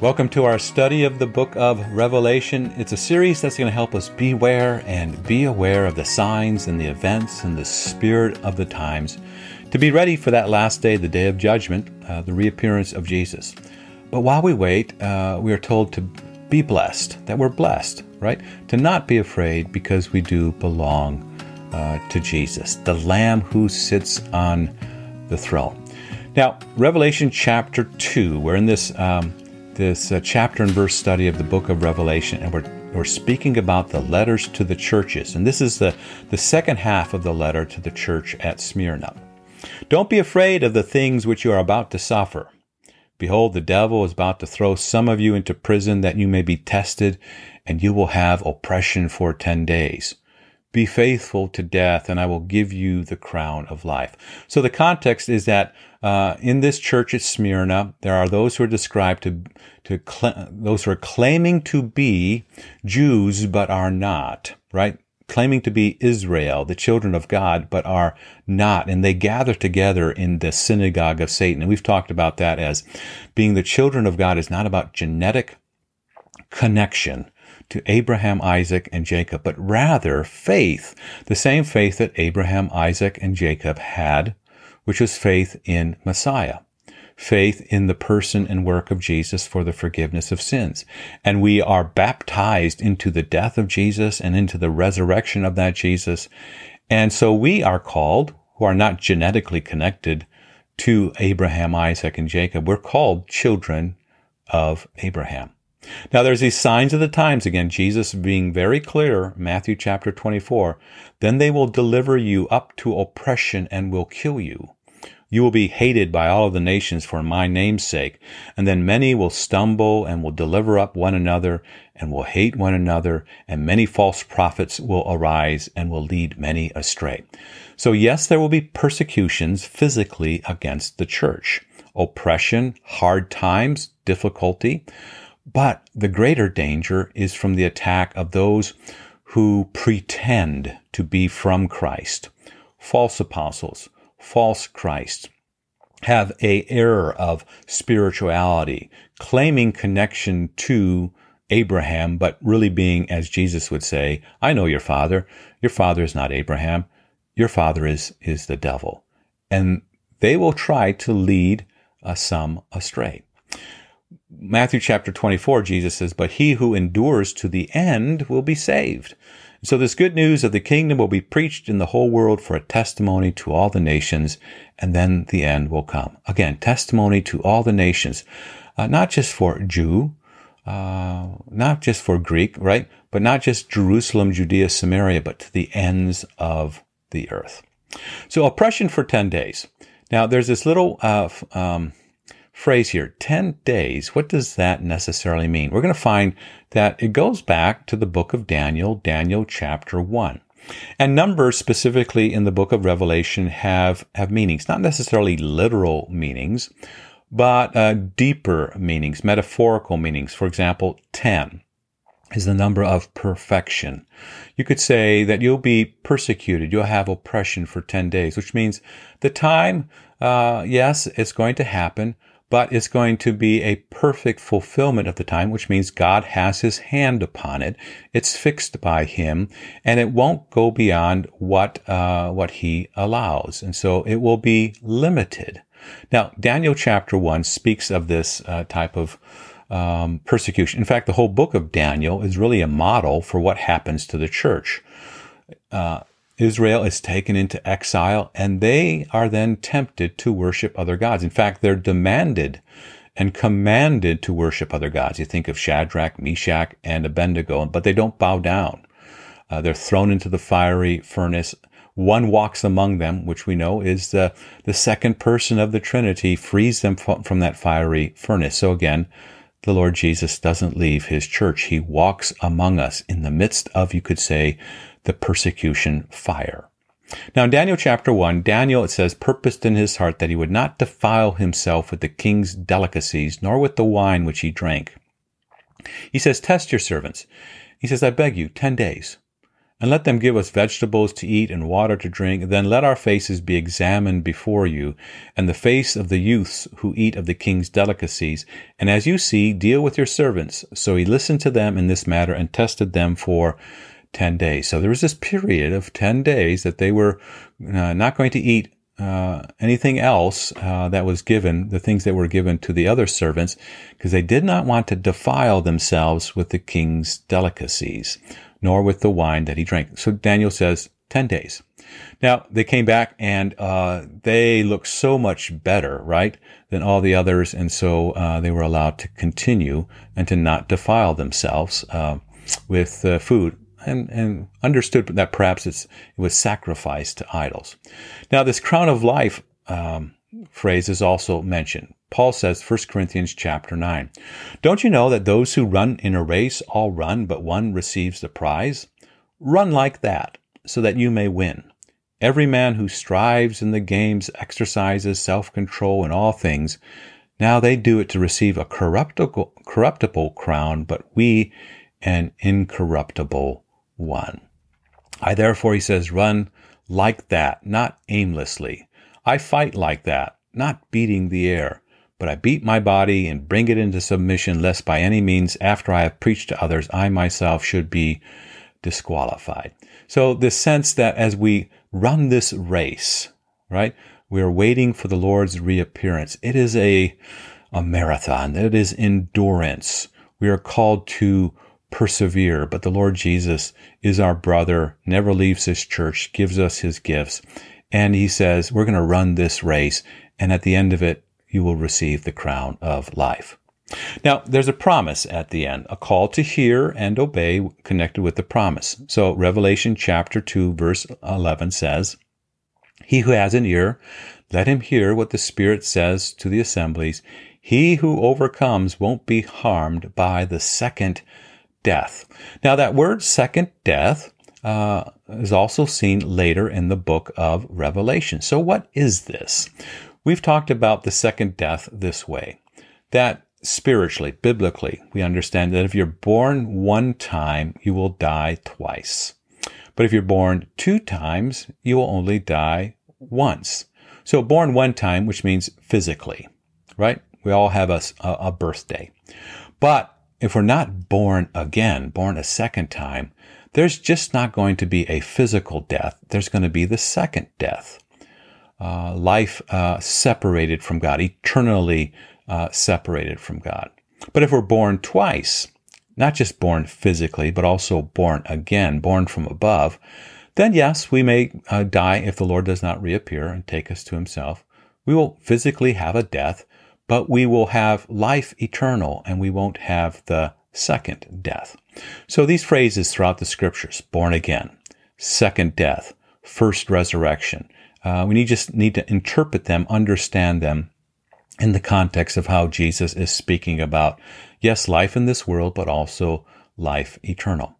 Welcome to our study of the book of Revelation. It's a series that's going to help us beware and be aware of the signs and the events and the spirit of the times to be ready for that last day, the day of judgment, uh, the reappearance of Jesus. But while we wait, uh, we are told to be blessed, that we're blessed, right? To not be afraid because we do belong uh, to Jesus, the Lamb who sits on the throne. Now, Revelation chapter 2, we're in this um, this uh, chapter and verse study of the book of Revelation, and we're, we're speaking about the letters to the churches. And this is the, the second half of the letter to the church at Smyrna. Don't be afraid of the things which you are about to suffer. Behold, the devil is about to throw some of you into prison that you may be tested, and you will have oppression for ten days. Be faithful to death, and I will give you the crown of life. So the context is that uh, in this church at Smyrna, there are those who are described to to cl- those who are claiming to be Jews but are not, right? Claiming to be Israel, the children of God, but are not. And they gather together in the synagogue of Satan. And we've talked about that as being the children of God is not about genetic connection to Abraham, Isaac, and Jacob, but rather faith, the same faith that Abraham, Isaac, and Jacob had, which was faith in Messiah, faith in the person and work of Jesus for the forgiveness of sins. And we are baptized into the death of Jesus and into the resurrection of that Jesus. And so we are called, who are not genetically connected to Abraham, Isaac, and Jacob, we're called children of Abraham. Now there's these signs of the times again, Jesus being very clear, Matthew chapter 24, then they will deliver you up to oppression and will kill you. You will be hated by all of the nations for my name's sake, and then many will stumble and will deliver up one another and will hate one another, and many false prophets will arise and will lead many astray. So yes, there will be persecutions physically against the church, oppression, hard times, difficulty, but the greater danger is from the attack of those who pretend to be from Christ, false apostles, false Christ, have a error of spirituality, claiming connection to Abraham, but really being, as Jesus would say, I know your father. Your father is not Abraham. Your father is, is the devil. And they will try to lead uh, some astray. Matthew chapter 24, Jesus says, But he who endures to the end will be saved. So this good news of the kingdom will be preached in the whole world for a testimony to all the nations, and then the end will come. Again, testimony to all the nations, uh, not just for Jew, uh, not just for Greek, right? But not just Jerusalem, Judea, Samaria, but to the ends of the earth. So oppression for 10 days. Now there's this little, uh, um, phrase here, 10 days, what does that necessarily mean? We're going to find that it goes back to the book of Daniel, Daniel chapter 1. And numbers specifically in the book of Revelation have, have meanings, not necessarily literal meanings, but uh, deeper meanings, metaphorical meanings. For example, 10 is the number of perfection. You could say that you'll be persecuted, you'll have oppression for 10 days, which means the time, uh, yes, it's going to happen, but it's going to be a perfect fulfillment of the time, which means God has his hand upon it. It's fixed by him and it won't go beyond what, uh, what he allows. And so it will be limited. Now, Daniel chapter one speaks of this uh, type of um, persecution. In fact, the whole book of Daniel is really a model for what happens to the church. Uh, Israel is taken into exile and they are then tempted to worship other gods. In fact, they're demanded and commanded to worship other gods. You think of Shadrach, Meshach, and Abednego, but they don't bow down. Uh, they're thrown into the fiery furnace. One walks among them, which we know is the, the second person of the Trinity, frees them from, from that fiery furnace. So again, the Lord Jesus doesn't leave his church. He walks among us in the midst of, you could say, the persecution fire. Now in Daniel chapter 1, Daniel, it says, purposed in his heart that he would not defile himself with the king's delicacies, nor with the wine which he drank. He says, test your servants. He says, I beg you, 10 days. and let them give us vegetables to eat and water to drink. Then let our faces be examined before you, and the face of the youths who eat of the king's delicacies. And as you see, deal with your servants. So he listened to them in this matter and tested them for 10 days. So there was this period of 10 days that they were uh, not going to eat uh, anything else uh, that was given, the things that were given to the other servants, because they did not want to defile themselves with the king's delicacies, nor with the wine that he drank. So Daniel says 10 days. Now they came back and uh, they looked so much better, right, than all the others, and so uh, they were allowed to continue and to not defile themselves uh, with food and, and understood that perhaps it was sacrificed to idols. Now, this crown of life um, phrase is also mentioned. Paul says, 1 Corinthians chapter 9, Don't you know that those who run in a race all run, but one receives the prize? Run like that, so that you may win. Every man who strives in the games exercises self control in all things. Now they do it to receive a corruptible, corruptible crown, but we an incorruptible one. I therefore, he says, run like that, not aimlessly. I fight like that, not beating the air, but I beat my body and bring it into submission, lest by any means, after I have preached to others, I myself should be disqualified. So, this sense that as we run this race, right, we are waiting for the Lord's reappearance. It is a, a marathon, it is endurance. We are called to persevere. But the Lord Jesus is our brother, never leaves his church, gives us his gifts. And he says, we're going to run this race. And at the end of it, you will receive the crown of life. Now, there's a promise at the end, a call to hear and obey connected with the promise. So, Revelation chapter 2, verse 11 says, He who has an ear, let him hear what the Spirit says to the assemblies. He who overcomes won't be harmed by the second death. Now, that word second death uh, is also seen later in the book of Revelation. So, what is this? We've talked about the second death this way that spiritually, biblically, we understand that if you're born one time, you will die twice. But if you're born two times, you will only die once. So, born one time, which means physically, right? We all have a, a birthday. But if we're not born again, born a second time, there's just not going to be a physical death. There's going to be the second death. Uh, life uh, separated from God, eternally uh, separated from God. But if we're born twice, not just born physically, but also born again, born from above, then yes, we may uh, die if the Lord does not reappear and take us to himself. We will physically have a death, but we will have life eternal and we won't have the second death. So these phrases throughout the scriptures, born again, second death, first resurrection, uh, we need, just need to interpret them, understand them in the context of how Jesus is speaking about, yes, life in this world, but also life eternal.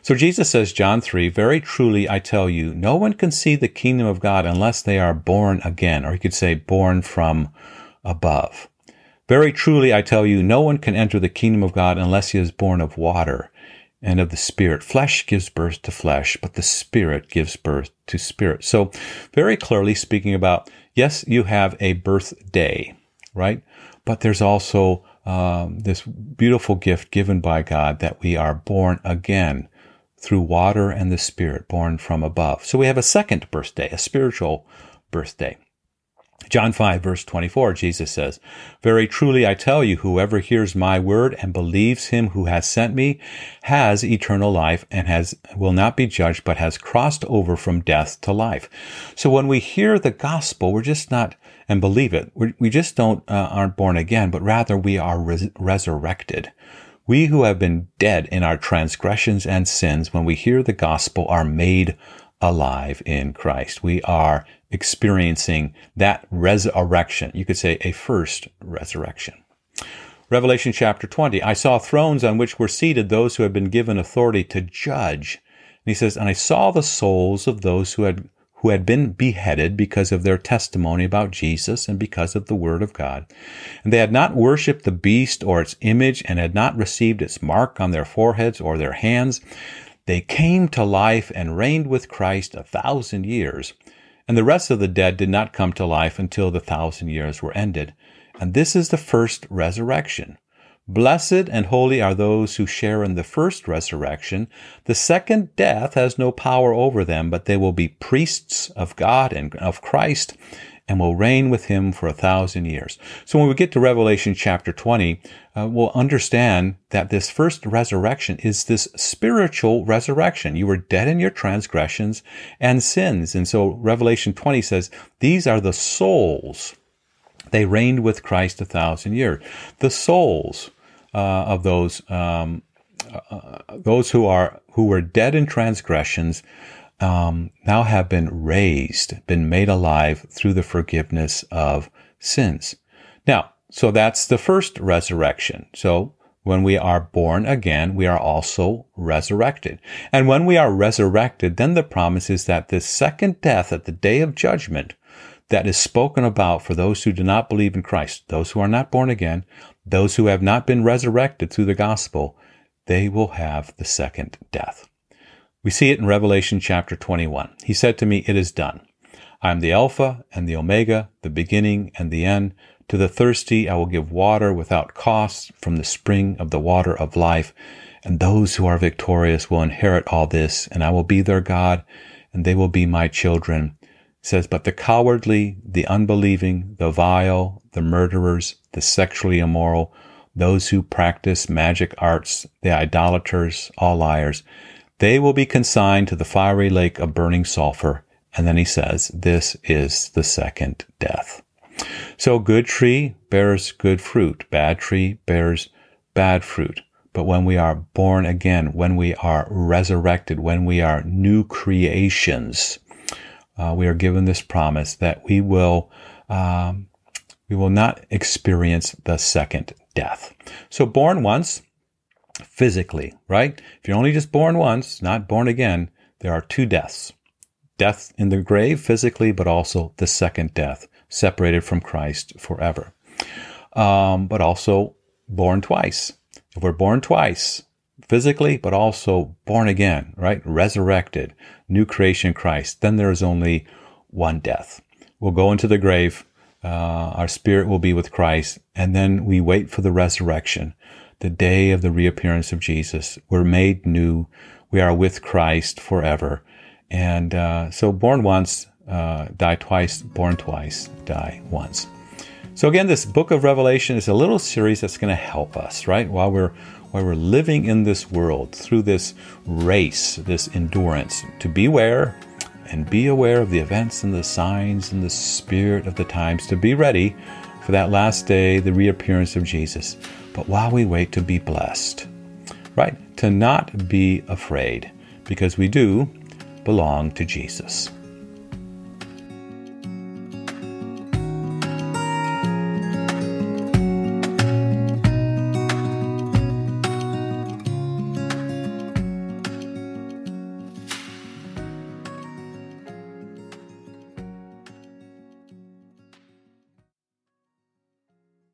So Jesus says, John 3, very truly I tell you, no one can see the kingdom of God unless they are born again, or you could say born from above. Very truly, I tell you, no one can enter the kingdom of God unless he is born of water and of the Spirit. Flesh gives birth to flesh, but the Spirit gives birth to spirit. So, very clearly speaking about, yes, you have a birthday, right? But there's also um, this beautiful gift given by God that we are born again through water and the Spirit, born from above. So we have a second birthday, a spiritual birthday. John 5 verse 24, Jesus says, Very truly I tell you, whoever hears my word and believes him who has sent me has eternal life and has, will not be judged, but has crossed over from death to life. So when we hear the gospel, we're just not, and believe it, we just don't, uh, aren't born again, but rather we are res- resurrected. We who have been dead in our transgressions and sins, when we hear the gospel, are made alive in Christ. We are experiencing that resurrection. You could say a first resurrection. Revelation chapter 20. I saw thrones on which were seated those who had been given authority to judge. And he says, And I saw the souls of those who had who had been beheaded because of their testimony about Jesus and because of the word of God. And they had not worshipped the beast or its image and had not received its mark on their foreheads or their hands. They came to life and reigned with Christ a thousand years. And the rest of the dead did not come to life until the thousand years were ended. And this is the first resurrection. Blessed and holy are those who share in the first resurrection. The second death has no power over them, but they will be priests of God and of Christ and will reign with him for a thousand years. So when we get to Revelation chapter 20, uh, we'll understand that this first resurrection is this spiritual resurrection. You were dead in your transgressions and sins. And so Revelation 20 says, these are the souls. They reigned with Christ a thousand years. The souls uh, of those um, uh, those who are who were dead in transgressions um, now have been raised, been made alive through the forgiveness of sins. Now, so that's the first resurrection. So when we are born again, we are also resurrected. And when we are resurrected, then the promise is that the second death at the day of judgment that is spoken about for those who do not believe in Christ, those who are not born again, those who have not been resurrected through the gospel, they will have the second death. We see it in Revelation chapter 21. He said to me, It is done. I am the Alpha and the Omega, the beginning and the end. To the thirsty I will give water without cost from the spring of the water of life. And those who are victorious will inherit all this, and I will be their God, and they will be my children. It says, But the cowardly, the unbelieving, the vile, the murderers, the sexually immoral, those who practice magic arts, the idolaters, all liars, they will be consigned to the fiery lake of burning sulfur. And then he says, this is the second death. So good tree bears good fruit. Bad tree bears bad fruit. But when we are born again, when we are resurrected, when we are new creations, uh, we are given this promise that we will, um, we will not experience the second death. So born once, physically, right? If you're only just born once, not born again, there are two deaths death in the grave physically, but also the second death, separated from Christ forever. Um, but also born twice. If we're born twice, physically, but also born again, right? Resurrected, new creation Christ, then there is only one death. We'll go into the grave. Uh, our spirit will be with Christ, and then we wait for the resurrection the day of the reappearance of Jesus. We're made new. We are with Christ forever. And uh, so, born once, uh, die twice, born twice, die once. So again, this book of Revelation is a little series that's going to help us, right? While we're while we're living in this world through this race, this endurance, to beware and be aware of the events and the signs and the spirit of the times, to be ready for that last day, the reappearance of Jesus but while we wait to be blessed, right? To not be afraid, because we do belong to Jesus.